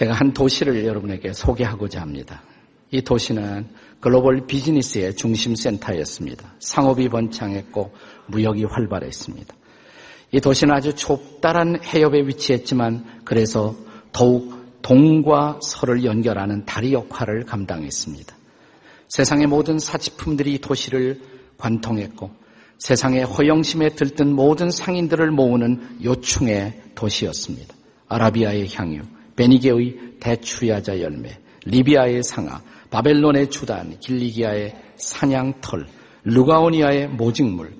제가 한 도시를 여러분에게 소개하고자 합니다. 이 도시는 글로벌 비즈니스의 중심 센터였습니다. 상업이 번창했고 무역이 활발했습니다. 이 도시는 아주 좁다란 해협에 위치했지만 그래서 더욱 동과 서를 연결하는 다리 역할을 감당했습니다. 세상의 모든 사치품들이 이 도시를 관통했고 세상의 허영심에 들뜬 모든 상인들을 모으는 요충의 도시였습니다. 아라비아의 향유, 베니게의 대추야자 열매, 리비아의 상아, 바벨론의 주단, 길리기아의 사냥털, 루가오니아의 모직물,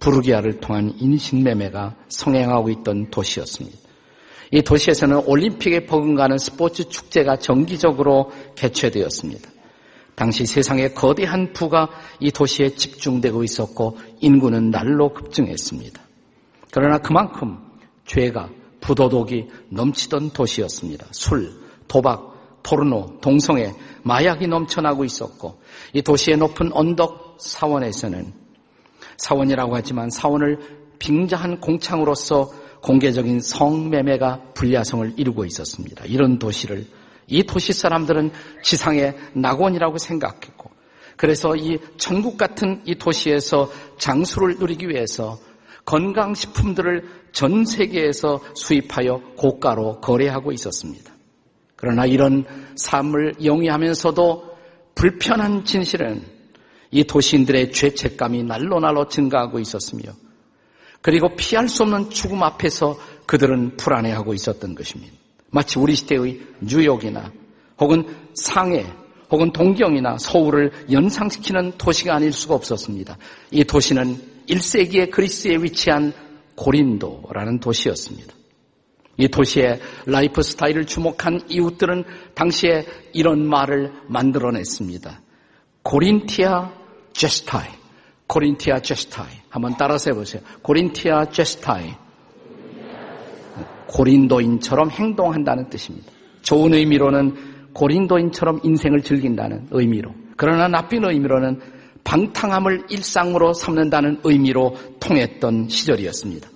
부르기아를 통한 인신매매가 성행하고 있던 도시였습니다. 이 도시에서는 올림픽에 버금가는 스포츠 축제가 정기적으로 개최되었습니다. 당시 세상의 거대한 부가 이 도시에 집중되고 있었고 인구는 날로 급증했습니다. 그러나 그만큼 죄가 부도덕이 넘치던 도시였습니다. 술, 도박, 포르노, 동성애, 마약이 넘쳐나고 있었고 이 도시의 높은 언덕 사원에서는 사원이라고 하지만 사원을 빙자한 공창으로서 공개적인 성매매가 불야성을 이루고 있었습니다. 이런 도시를 이 도시 사람들은 지상의 낙원이라고 생각했고 그래서 이 천국 같은 이 도시에서 장수를 누리기 위해서 건강식품들을 전 세계에서 수입하여 고가로 거래하고 있었습니다. 그러나 이런 삶을 영위하면서도 불편한 진실은 이 도시인들의 죄책감이 날로 날로 증가하고 있었으며 그리고 피할 수 없는 죽음 앞에서 그들은 불안해하고 있었던 것입니다. 마치 우리 시대의 뉴욕이나 혹은 상해 혹은 동경이나 서울을 연상시키는 도시가 아닐 수가 없었습니다. 이 도시는 1세기의 그리스에 위치한 고린도라는 도시였습니다. 이 도시의 라이프 스타일을 주목한 이웃들은 당시에 이런 말을 만들어냈습니다. κορινθιάζεσθαι. κορινθιάζεσθαι. 한번 따라서 해보세요. κορινθιάζεσθαι. 고린도인처럼 행동한다는 뜻입니다. 좋은 의미로는 고린도인처럼 인생을 즐긴다는 의미로. 그러나 나쁜 의미로는 방탕함을 일상으로 삼는다는 의미로 통했던 시절이었습니다.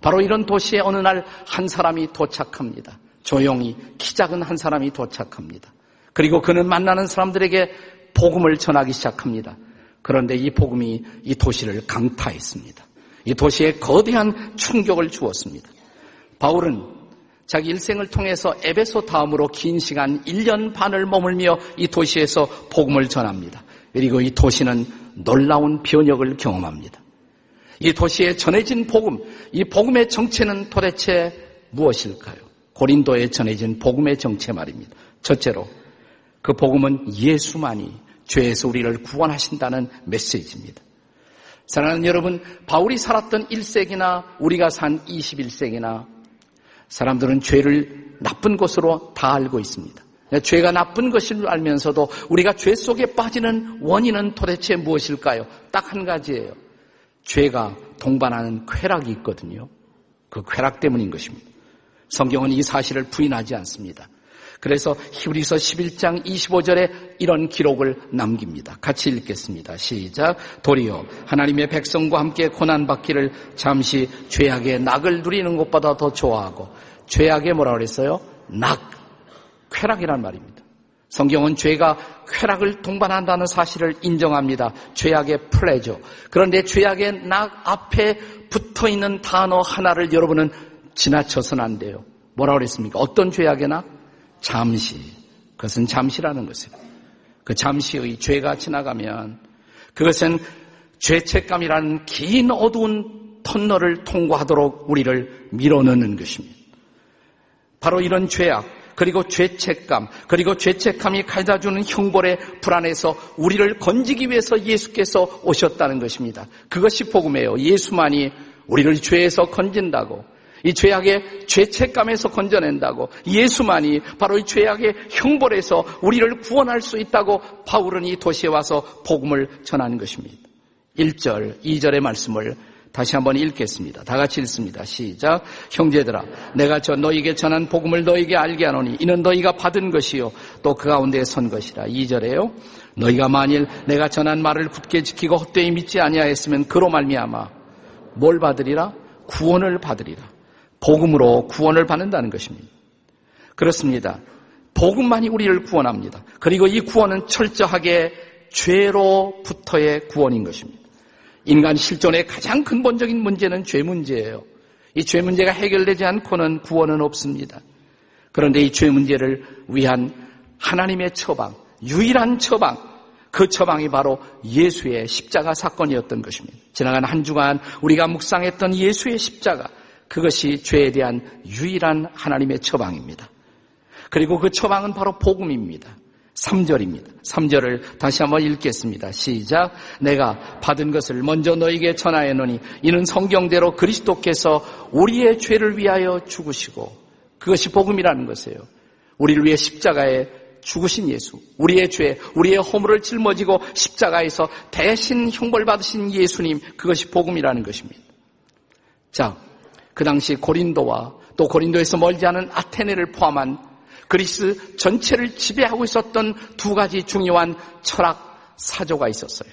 바로 이런 도시에 어느 날 한 사람이 도착합니다. 조용히 키 작은 한 사람이 도착합니다. 그리고 그는 만나는 사람들에게 복음을 전하기 시작합니다. 그런데 이 복음이 이 도시를 강타했습니다. 이 도시에 거대한 충격을 주었습니다. 바울은 자기 일생을 통해서 에베소 다음으로 긴 시간 1년 반을 머물며 이 도시에서 복음을 전합니다. 그리고 이 도시는 놀라운 변혁을 경험합니다. 이 도시에 전해진 복음, 이 복음의 정체는 도대체 무엇일까요? 고린도에 전해진 복음의 정체 말입니다. 첫째로 그 복음은 예수만이 죄에서 우리를 구원하신다는 메시지입니다. 사랑하는 여러분, 바울이 살았던 1세기나 우리가 산 21세기나 사람들은 죄를 나쁜 것으로 다 알고 있습니다. 죄가 나쁜 것을 알면서도 우리가 죄 속에 빠지는 원인은 도대체 무엇일까요? 딱 한 가지예요. 죄가 동반하는 쾌락이 있거든요. 그 쾌락 때문인 것입니다. 성경은 이 사실을 부인하지 않습니다. 그래서 히브리서 11장 25절에 이런 기록을 남깁니다. 같이 읽겠습니다. 시작. 도리어 하나님의 백성과 함께 고난 받기를 잠시 죄악의 낙을 누리는 것보다 더 좋아하고 죄악의 뭐라 그랬어요? 낙. 쾌락이란 말입니다. 성경은 죄가 쾌락을 동반한다는 사실을 인정합니다. 죄악의 플레저. 그런데 죄악의 낙 앞에 붙어 있는 단어 하나를 여러분은 지나쳐서는 안 돼요. 뭐라 그랬습니까? 어떤 죄악의 낙? 잠시. 그것은 잠시라는 것이에요. 그 잠시의 죄가 지나가면 그것은 죄책감이라는 긴 어두운 터널을 통과하도록 우리를 밀어넣는 것입니다. 바로 이런 죄악, 그리고 죄책감, 그리고 죄책감이 가져다주는 형벌의 불안에서 우리를 건지기 위해서 예수께서 오셨다는 것입니다. 그것이 복음이에요. 예수만이 우리를 죄에서 건진다고 이 죄악의 죄책감에서 건져낸다고 예수만이 바로 이 죄악의 형벌에서 우리를 구원할 수 있다고 바울은 이 도시에 와서 복음을 전하는 것입니다. 1절, 2절의 말씀을 다시 한번 읽겠습니다. 다 같이 읽습니다. 시작. 형제들아, 내가 저 너희에게 전한 복음을 너희에게 알게 하노니 이는 너희가 받은 것이요 또 그 가운데에 선 것이라. 2절에요. 너희가 만일 내가 전한 말을 굳게 지키고 헛되이 믿지 아니하였으면 그로 말미암아 뭘 받으리라? 구원을 받으리라. 복음으로 구원을 받는다는 것입니다. 그렇습니다. 복음만이 우리를 구원합니다. 그리고 이 구원은 철저하게 죄로부터의 구원인 것입니다. 인간 실존의 가장 근본적인 문제는 죄 문제예요. 이 죄 문제가 해결되지 않고는 구원은 없습니다. 그런데 이 죄 문제를 위한 하나님의 처방, 유일한 처방, 그 처방이 바로 예수의 십자가 사건이었던 것입니다. 지나간 한 주간 우리가 묵상했던 예수의 십자가, 그것이 죄에 대한 유일한 하나님의 처방입니다. 그리고 그 처방은 바로 복음입니다. 3절입니다. 3절을 다시 한번 읽겠습니다. 시작. 내가 받은 것을 먼저 너에게 전하였노니 이는 성경대로 그리스도께서 우리의 죄를 위하여 죽으시고 그것이 복음이라는 것이에요. 우리를 위해 십자가에 죽으신 예수, 우리의 죄, 우리의 허물을 짊어지고 십자가에서 대신 형벌 받으신 예수님, 그것이 복음이라는 것입니다. 자, 그 당시 고린도와 또 고린도에서 멀지 않은 아테네를 포함한 그리스 전체를 지배하고 있었던 두 가지 중요한 철학 사조가 있었어요.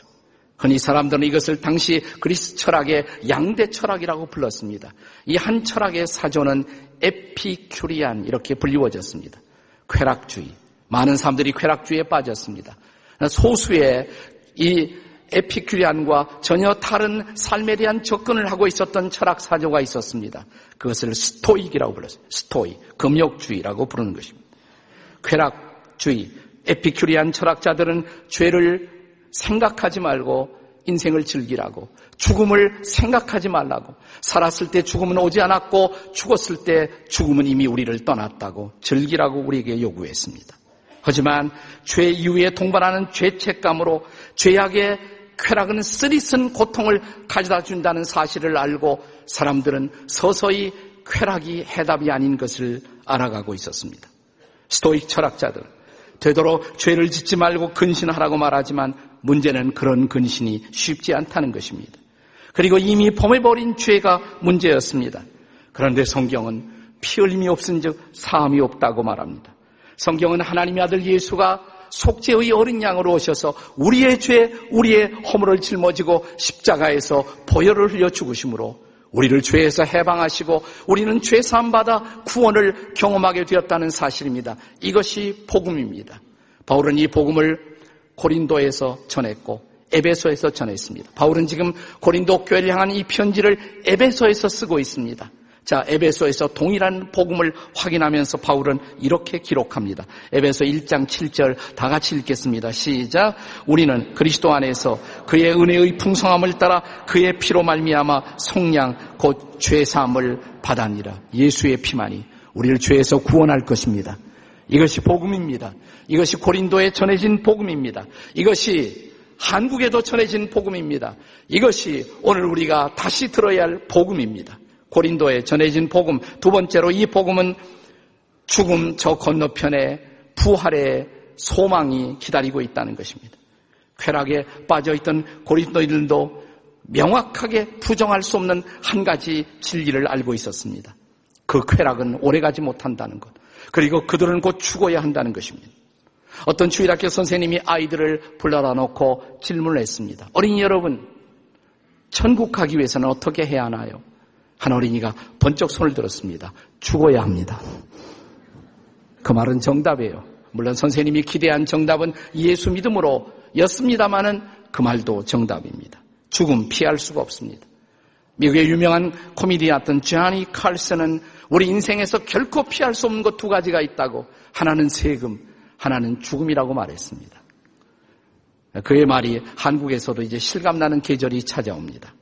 흔히 사람들은 이것을 당시 그리스 철학의 양대 철학이라고 불렀습니다. 이 한 철학의 사조는 에피큐리안 이렇게 불리워졌습니다. 쾌락주의. 많은 사람들이 쾌락주의에 빠졌습니다. 소수의 이 에피큐리안과 전혀 다른 삶에 대한 접근을 하고 있었던 철학 사조가 있었습니다. 그것을 스토익이라고 불렀어요. 스토익, 금욕주의라고 부르는 것입니다. 쾌락주의, 에피큐리안 철학자들은 죄를 생각하지 말고 인생을 즐기라고 죽음을 생각하지 말라고 살았을 때 죽음은 오지 않았고 죽었을 때 죽음은 이미 우리를 떠났다고 즐기라고 우리에게 요구했습니다. 하지만 죄 이후에 동반하는 죄책감으로 죄악의 쾌락은 쓰리쓴 고통을 가져다 준다는 사실을 알고 사람들은 서서히 쾌락이 해답이 아닌 것을 알아가고 있었습니다. 스토익 철학자들 되도록 죄를 짓지 말고 근신하라고 말하지만 문제는 그런 근신이 쉽지 않다는 것입니다. 그리고 이미 범해버린 죄가 문제였습니다. 그런데 성경은 피 흘림이 없은즉 사함이 없다고 말합니다. 성경은 하나님의 아들 예수가 속죄의 어린 양으로 오셔서 우리의 죄, 우리의 허물을 짊어지고 십자가에서 보혈을 흘려 죽으심으로 우리를 죄에서 해방하시고 우리는 죄 사함 받아 구원을 경험하게 되었다는 사실입니다. 이것이 복음입니다. 바울은 이 복음을 고린도에서 전했고 에베소에서 전했습니다. 바울은 지금 고린도 교회를 향한 이 편지를 에베소에서 쓰고 있습니다. 자, 에베소에서 동일한 복음을 확인하면서 바울은 이렇게 기록합니다. 에베소 1장 7절 다 같이 읽겠습니다. 시작. 우리는 그리스도 안에서 그의 은혜의 풍성함을 따라 그의 피로 말미암아 성량 곧 죄사함을 받았니라. 예수의 피만이 우리를 죄에서 구원할 것입니다. 이것이 복음입니다. 이것이 고린도에 전해진 복음입니다. 이것이 한국에도 전해진 복음입니다. 이것이 오늘 우리가 다시 들어야 할 복음입니다. 고린도에 전해진 복음. 두 번째로 이 복음은 죽음 저 건너편에 부활의 소망이 기다리고 있다는 것입니다. 쾌락에 빠져있던 고린도인들도 명확하게 부정할 수 없는 한 가지 진리를 알고 있었습니다. 그 쾌락은 오래가지 못한다는 것. 그리고 그들은 곧 죽어야 한다는 것입니다. 어떤 주일학교 선생님이 아이들을 불러다 놓고 질문을 했습니다. 어린이 여러분, 천국 가기 위해서는 어떻게 해야 하나요? 한 어린이가 번쩍 손을 들었습니다. 죽어야 합니다. 그 말은 정답이에요. 물론 선생님이 기대한 정답은 예수 믿음으로 였습니다마는 그 말도 정답입니다. 죽음 피할 수가 없습니다. 미국의 유명한 코미디였던 쟈니 칼슨은 우리 인생에서 결코 피할 수 없는 것 두 가지가 있다고 하나는 세금, 하나는 죽음이라고 말했습니다. 그의 말이 한국에서도 이제 실감나는 계절이 찾아옵니다.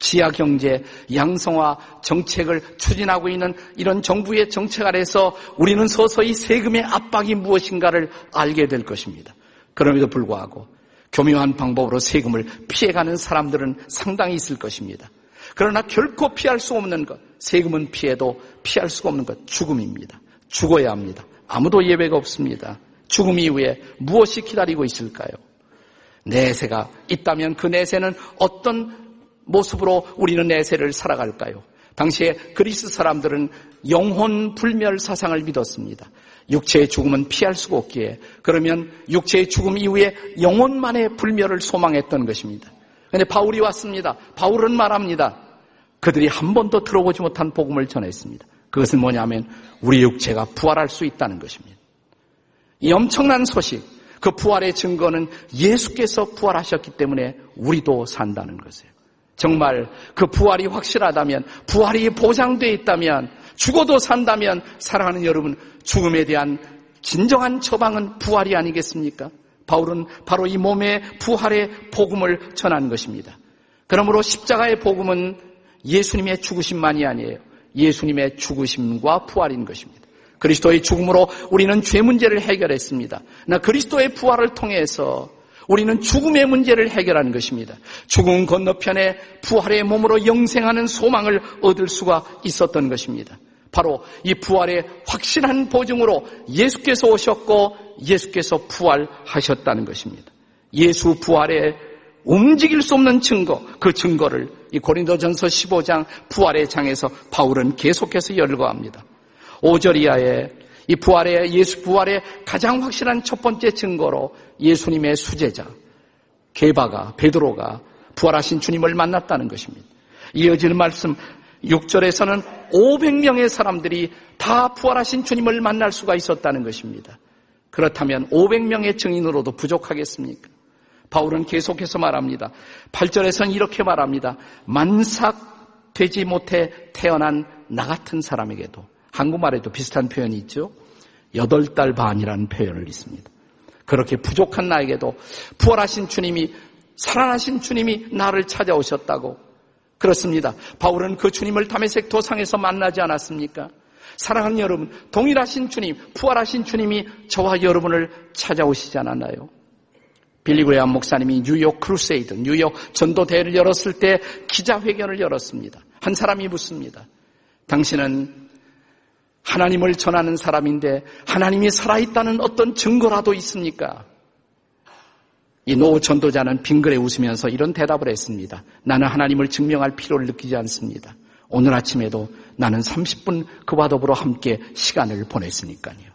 지하 경제, 양성화 정책을 추진하고 있는 이런 정부의 정책 아래서 우리는 서서히 세금의 압박이 무엇인가를 알게 될 것입니다. 그럼에도 불구하고 교묘한 방법으로 세금을 피해가는 사람들은 상당히 있을 것입니다. 그러나 결코 피할 수 없는 것, 세금은 피해도 피할 수가 없는 것, 죽음입니다. 죽어야 합니다. 아무도 예외가 없습니다. 죽음 이후에 무엇이 기다리고 있을까요? 내세가 있다면 그 내세는 어떤 모습으로 우리는 내세를 살아갈까요? 당시에 그리스 사람들은 영혼 불멸 사상을 믿었습니다. 육체의 죽음은 피할 수가 없기에 그러면 육체의 죽음 이후에 영혼만의 불멸을 소망했던 것입니다. 그런데 바울이 왔습니다. 바울은 말합니다. 그들이 한 번도 들어보지 못한 복음을 전했습니다. 그것은 뭐냐면 우리 육체가 부활할 수 있다는 것입니다. 이 엄청난 소식, 그 부활의 증거는 예수께서 부활하셨기 때문에 우리도 산다는 것이에요. 정말 그 부활이 확실하다면, 부활이 보장되어 있다면, 죽어도 산다면, 사랑하는 여러분, 죽음에 대한 진정한 처방은 부활이 아니겠습니까? 바울은 바로 이 몸의 부활의 복음을 전한 것입니다. 그러므로 십자가의 복음은 예수님의 죽으심만이 아니에요. 예수님의 죽으심과 부활인 것입니다. 그리스도의 죽음으로 우리는 죄 문제를 해결했습니다. 나 그리스도의 부활을 통해서 우리는 죽음의 문제를 해결하는 것입니다. 죽음 건너편에 부활의 몸으로 영생하는 소망을 얻을 수가 있었던 것입니다. 바로 이 부활의 확실한 보증으로 예수께서 오셨고 예수께서 부활하셨다는 것입니다. 예수 부활의 움직일 수 없는 증거, 그 증거를 이 고린도전서 15장 부활의 장에서 바울은 계속해서 열거합니다. 5절 이하에 이 부활의 예수 부활의 가장 확실한 첫 번째 증거로 예수님의 수제자 게바가 베드로가 부활하신 주님을 만났다는 것입니다. 이어지는 말씀 6절에서는 500명의 사람들이 다 부활하신 주님을 만날 수가 있었다는 것입니다. 그렇다면 500명의 증인으로도 부족하겠습니까? 바울은 계속해서 말합니다. 8절에서는 이렇게 말합니다. 만삭 되지 못해 태어난 나 같은 사람에게도 한국말에도 비슷한 표현이 있죠. 여덟 달 반이라는 표현을 있습니다. 그렇게 부족한 나에게도 부활하신 주님이 살아나신 주님이 나를 찾아오셨다고 그렇습니다. 바울은 그 주님을 다메섹 도상에서 만나지 않았습니까? 사랑하는 여러분, 동일하신 주님, 부활하신 주님이 저와 여러분을 찾아오시지 않았나요? 빌리 그레이엄 목사님이 뉴욕 Crusade, 뉴욕 전도 대회를 열었을 때 기자회견을 열었습니다. 한 사람이 묻습니다. 당신은 하나님을 전하는 사람인데 하나님이 살아있다는 어떤 증거라도 있습니까? 이노 전도자는 빙그레 웃으면서 이런 대답을 했습니다. 나는 하나님을 증명할 필요를 느끼지 않습니다. 오늘 아침에도 나는 30분 그와 더불어 함께 시간을 보냈으니까요.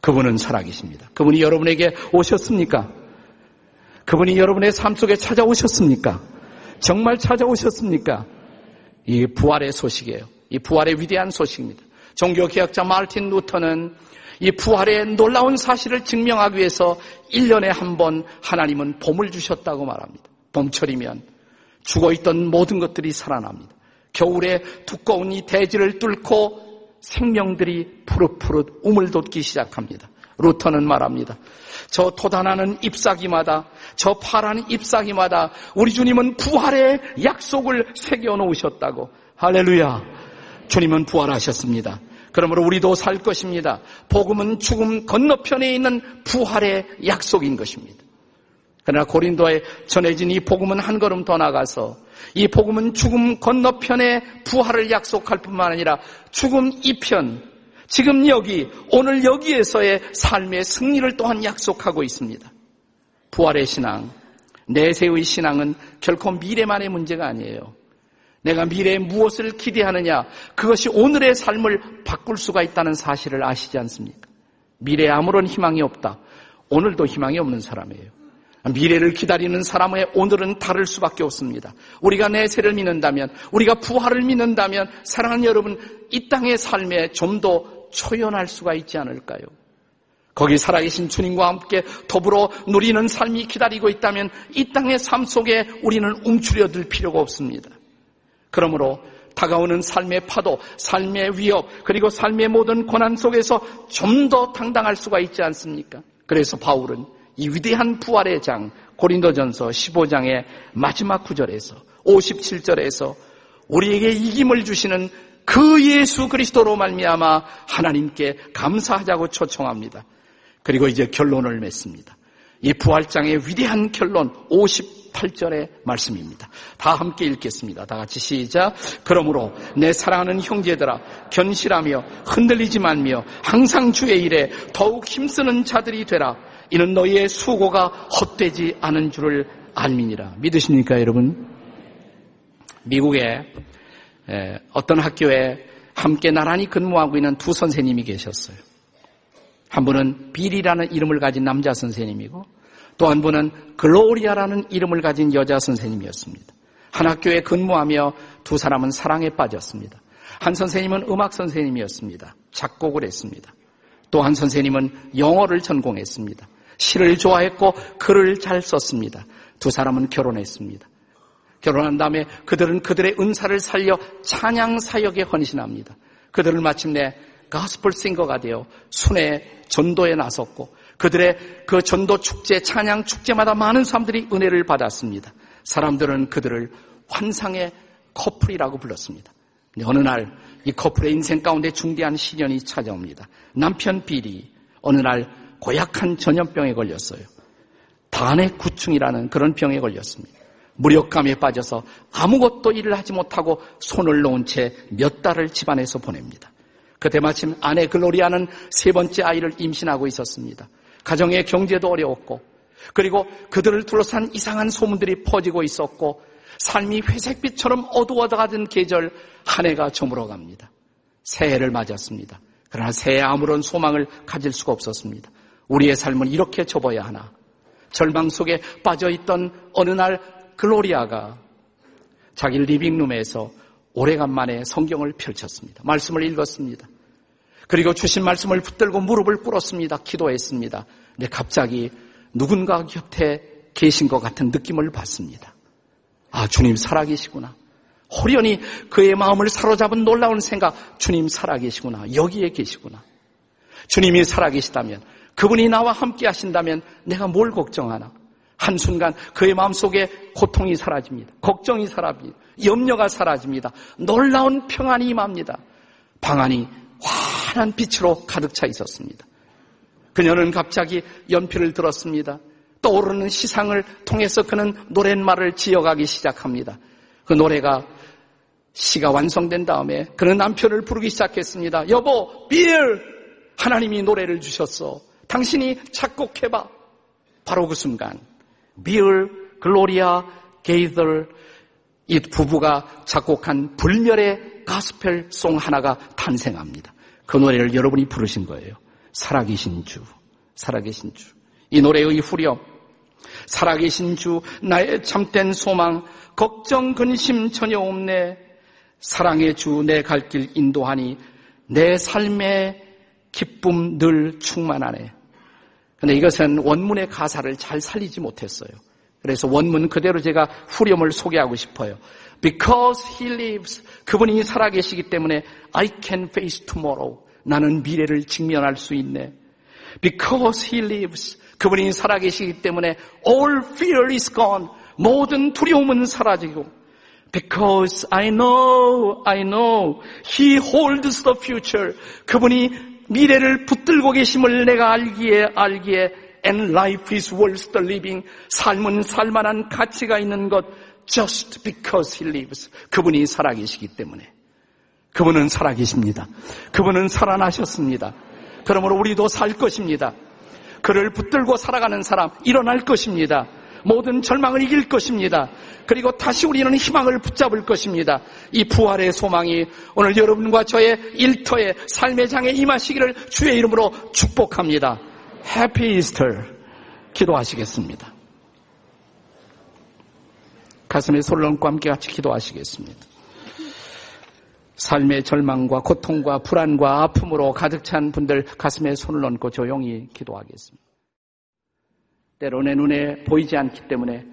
그분은 살아계십니다. 그분이 여러분에게 오셨습니까? 그분이 여러분의 삶 속에 찾아오셨습니까? 정말 찾아오셨습니까? 이 부활의 소식이에요. 이 부활의 위대한 소식입니다. 종교개혁자 마르틴 루터는 이 부활의 놀라운 사실을 증명하기 위해서 1년에 한 번 하나님은 봄을 주셨다고 말합니다. 봄철이면 죽어있던 모든 것들이 살아납니다. 겨울에 두꺼운 이 대지를 뚫고 생명들이 푸릇푸릇 우물 돋기 시작합니다. 루터는 말합니다. 저 토단하는 잎사귀마다, 저 파란 잎사귀마다 우리 주님은 부활의 약속을 새겨 놓으셨다고. 할렐루야. 주님은 부활하셨습니다. 그러므로 우리도 살 것입니다. 복음은 죽음 건너편에 있는 부활의 약속인 것입니다. 그러나 고린도에 전해진 이 복음은 한 걸음 더 나가서 이 복음은 죽음 건너편에 부활을 약속할 뿐만 아니라 죽음 이편, 지금 여기, 오늘 여기에서의 삶의 승리를 또한 약속하고 있습니다. 부활의 신앙, 내세의 신앙은 결코 미래만의 문제가 아니에요. 내가 미래에 무엇을 기대하느냐, 그것이 오늘의 삶을 바꿀 수가 있다는 사실을 아시지 않습니까? 미래에 아무런 희망이 없다. 오늘도 희망이 없는 사람이에요. 미래를 기다리는 사람의 오늘은 다를 수밖에 없습니다. 우리가 내세를 믿는다면, 우리가 부활을 믿는다면, 사랑하는 여러분, 이 땅의 삶에 좀 더 초연할 수가 있지 않을까요? 거기 살아계신 주님과 함께 더불어 누리는 삶이 기다리고 있다면 이 땅의 삶 속에 우리는 움츠려들 필요가 없습니다. 그러므로 다가오는 삶의 파도, 삶의 위협, 그리고 삶의 모든 고난 속에서 좀 더 당당할 수가 있지 않습니까? 그래서 바울은 이 위대한 부활의 장, 고린도전서 15장의 마지막 구절에서 57절에서 우리에게 이김을 주시는 그 예수 그리스도로 말미암아 하나님께 감사하자고 초청합니다. 그리고 이제 결론을 맺습니다. 이 부활장의 위대한 결론 58절의 말씀입니다. 다 함께 읽겠습니다. 다 같이 시작. 그러므로 내 사랑하는 형제들아 견실하며 흔들리지 말며 항상 주의 일에 더욱 힘쓰는 자들이 되라. 이는 너희의 수고가 헛되지 않은 줄을 알미니라. 믿으십니까 여러분? 미국에 어떤 학교에 함께 나란히 근무하고 있는 두 선생님이 계셨어요. 한 분은 빌이라는 이름을 가진 남자 선생님이고 또 한 분은 글로리아라는 이름을 가진 여자 선생님이었습니다. 한 학교에 근무하며 두 사람은 사랑에 빠졌습니다. 한 선생님은 음악 선생님이었습니다. 작곡을 했습니다. 또 한 선생님은 영어를 전공했습니다. 시를 좋아했고 글을 잘 썼습니다. 두 사람은 결혼했습니다. 결혼한 다음에 그들은 그들의 은사를 살려 찬양 사역에 헌신합니다. 그들을 마침내 가스플 싱거가 되어 순회 전도에 나섰고 그들의 그 전도 축제, 찬양 축제마다 많은 사람들이 은혜를 받았습니다. 사람들은 그들을 환상의 커플이라고 불렀습니다. 어느 날 이 커플의 인생 가운데 중대한 시련이 찾아옵니다. 남편 비리 어느 날 고약한 전염병에 걸렸어요. 단의 구충이라는 그런 병에 걸렸습니다. 무력감에 빠져서 아무것도 일을 하지 못하고 손을 놓은 채 몇 달을 집안에서 보냅니다. 그때 마침 아내 글로리아는 세 번째 아이를 임신하고 있었습니다. 가정의 경제도 어려웠고 그리고 그들을 둘러싼 이상한 소문들이 퍼지고 있었고 삶이 회색빛처럼 어두워가던 계절 한 해가 저물어갑니다. 새해를 맞았습니다. 그러나 새해 아무런 소망을 가질 수가 없었습니다. 우리의 삶은 이렇게 접어야 하나. 절망 속에 빠져있던 어느 날 글로리아가 자기 리빙룸에서 오래간만에 성경을 펼쳤습니다. 말씀을 읽었습니다. 그리고 주신 말씀을 붙들고 무릎을 꿇었습니다. 기도했습니다. 근데 갑자기 누군가 곁에 계신 것 같은 느낌을 받습니다. 아, 주님 살아계시구나. 호련히 그의 마음을 사로잡은 놀라운 생각, 주님 살아계시구나. 여기에 계시구나. 주님이 살아계시다면, 그분이 나와 함께 하신다면 내가 뭘 걱정하나? 한순간 그의 마음속에 고통이 사라집니다. 걱정이 사라집니다. 염려가 사라집니다. 놀라운 평안이 임합니다. 방안이 환한 빛으로 가득 차 있었습니다. 그녀는 갑자기 연필을 들었습니다. 떠오르는 시상을 통해서 그는 노랫말을 지어가기 시작합니다. 그 노래가 시가 완성된 다음에 그는 남편을 부르기 시작했습니다. 여보, 빌! 하나님이 노래를 주셨어. 당신이 작곡해봐. 바로 그 순간 빌, 글로리아, 게이들 이 부부가 작곡한 불멸의 가스펠 송 하나가 탄생합니다. 그 노래를 여러분이 부르신 거예요. 살아계신 주, 살아계신 주. 이 노래의 후렴, 살아계신 주, 나의 참된 소망, 걱정, 근심 전혀 없네. 사랑의 주, 내 갈 길 인도하니, 내 삶의 기쁨 늘 충만하네. 근데 이것은 원문의 가사를 잘 살리지 못했어요. 그래서 원문 그대로 제가 후렴을 소개하고 싶어요. Because he lives. 그분이 살아계시기 때문에 I can face tomorrow. 나는 미래를 직면할 수 있네. Because he lives. 그분이 살아계시기 때문에 all fear is gone. 모든 두려움은 사라지고 Because I know, I know, He holds the future. 그분이 미래를 붙들고 계심을 내가 알기에 알기에 and life is worth the living. 삶은 살만한 가치가 있는 것 just because he lives. 그분이 살아계시기 때문에. 그분은 살아계십니다. 그분은 살아나셨습니다. 그러므로 우리도 살 것입니다. 그를 붙들고 살아가는 사람 일어날 것입니다. 모든 절망을 이길 것입니다. 그리고 다시 우리는 희망을 붙잡을 것입니다. 이 부활의 소망이 오늘 여러분과 저의 일터에 삶의 장에 임하시기를 주의 이름으로 축복합니다. 해피 이스터 기도하시겠습니다. 가슴에 손을 얹고 함께 같이 기도하시겠습니다. 삶의 절망과 고통과 불안과 아픔으로 가득 찬 분들 가슴에 손을 얹고 조용히 기도하겠습니다. 때로 내 눈에 보이지 않기 때문에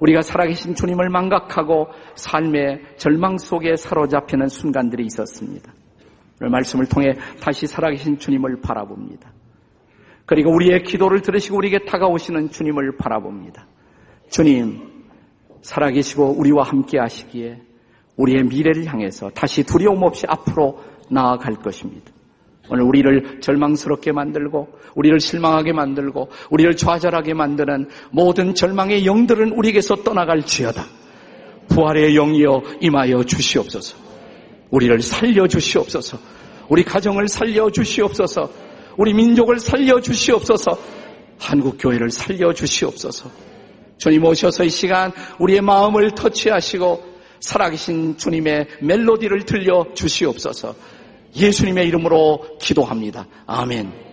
우리가 살아계신 주님을 망각하고 삶의 절망 속에 사로잡히는 순간들이 있었습니다. 오늘 말씀을 통해 다시 살아계신 주님을 바라봅니다. 그리고 우리의 기도를 들으시고 우리에게 다가오시는 주님을 바라봅니다. 주님, 살아계시고 우리와 함께 하시기에 우리의 미래를 향해서 다시 두려움 없이 앞으로 나아갈 것입니다. 오늘 우리를 절망스럽게 만들고 우리를 실망하게 만들고 우리를 좌절하게 만드는 모든 절망의 영들은 우리에게서 떠나갈 지어다. 부활의 영이여 임하여 주시옵소서. 우리를 살려 주시옵소서. 우리 가정을 살려 주시옵소서. 우리 민족을 살려 주시옵소서. 한국 교회를 살려 주시옵소서. 주님 오셔서 이 시간 우리의 마음을 터치하시고 살아계신 주님의 멜로디를 들려 주시옵소서. 예수님의 이름으로 기도합니다. 아멘.